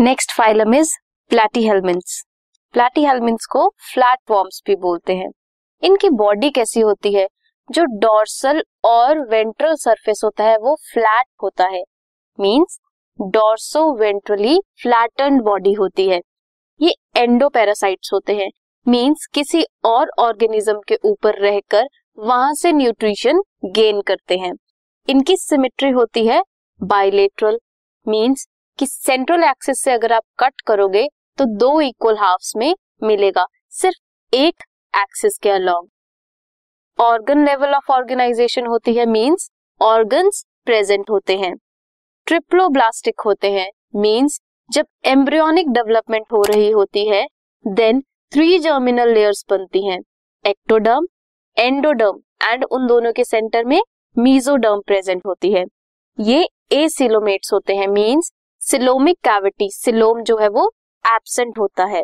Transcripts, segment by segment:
Next phylum is platyhelminthes platyhelminthes को flat worms भी बोलते हैं। इनकी बॉडी कैसी होती है? जो डॉर्सल और वेंट्रल सरफेस होता है, वो फ्लैट होता है। Means dorso ventrally flatten body होती है। ये एंडोपैरासाइट्स होते हैं। मींस किसी और ऑर्गेनिज्म के ऊपर रहकर वहाँ से न्यूट्रिशन गेन करते हैं। इनकी सिमेट्री होती है बाइलेटरल मींस कि सेंट्रल एक्सिस से अगर आप कट करोगे तो दो इक्वल हाफ्स में मिलेगा, सिर्फ़ एक एक्सिस के along organ level of organization होती है मींस ऑर्गन्स प्रेजेंट होते हैं. ट्रिप्लोब्लास्टिक होते हैं मींस जब एम्ब्रियोनिक डेवलपमेंट हो रही होती है देन थ्री जर्मिनल लेयर्स बनती हैं. एक्टोडर्म एंडोडर्म एंड उन दोनों के सेंटर में मीजोडर्म प्रेजेंट होती है. ये एसिलोमेट्स होते हैं मींस सिलोमिक कैविटी सिलोम जो है वो एबसेंट होता है।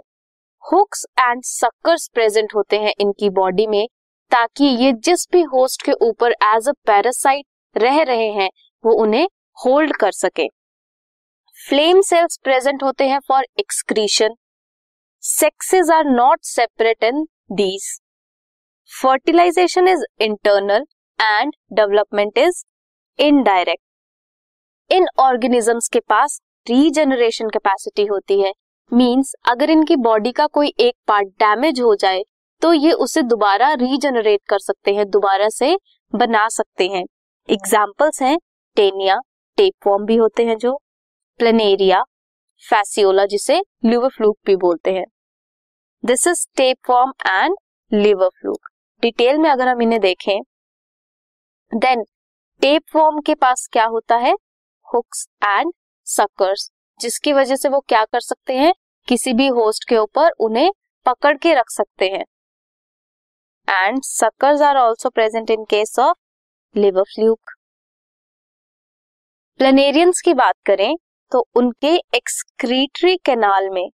हुक्स एंड सक्कर्स प्रेजेंट होते हैं इनकी बॉडी में, ताकि ये जिस भी होस्ट के ऊपर एज अ पैरासाइट रह रहे हैं, वो उन्हें होल्ड कर सके। फ्लेम सेल्स प्रेजेंट होते हैं for excretion sexes are not separate in these fertilization is internal and development is indirect in organisms के पास रीजनरेशन कैपेसिटी होती है। मींस अगर इनकी बॉडी का कोई एक पार्ट डैमेज हो जाए तो ये उसे दोबारा रीजनरेट कर सकते हैं, दोबारा से बना सकते हैं। एग्जाम्पल्स हैं टेनिया टेपवॉर्म भी होते हैं जो प्लेनेरिया फैसियोला जिसे लिवर फ्लूक भी बोलते हैं। This is tapeworm and liver fluke detail में अगर हम इन्हें देखें देन टेपवॉर्म के पास क्या होता है? हुक्स एंड सकर्स जिसकी वजह से वो क्या कर सकते हैं? किसी भी होस्ट के ऊपर उन्हें पकड़ के रख सकते हैं। And suckers are also present in case of liver fluke planarians की बात करें तो उनके एक्सक्रीटरी कैनाल में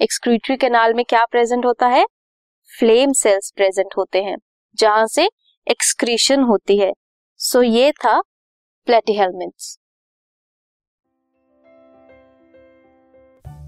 एक्सक्रीटरी कैनाल में क्या प्रेजेंट होता है? फ्लेम सेल्स प्रेजेंट होते हैं जहाँ से एक्सक्रीशन होती है। सो so, ये था platyhelminthes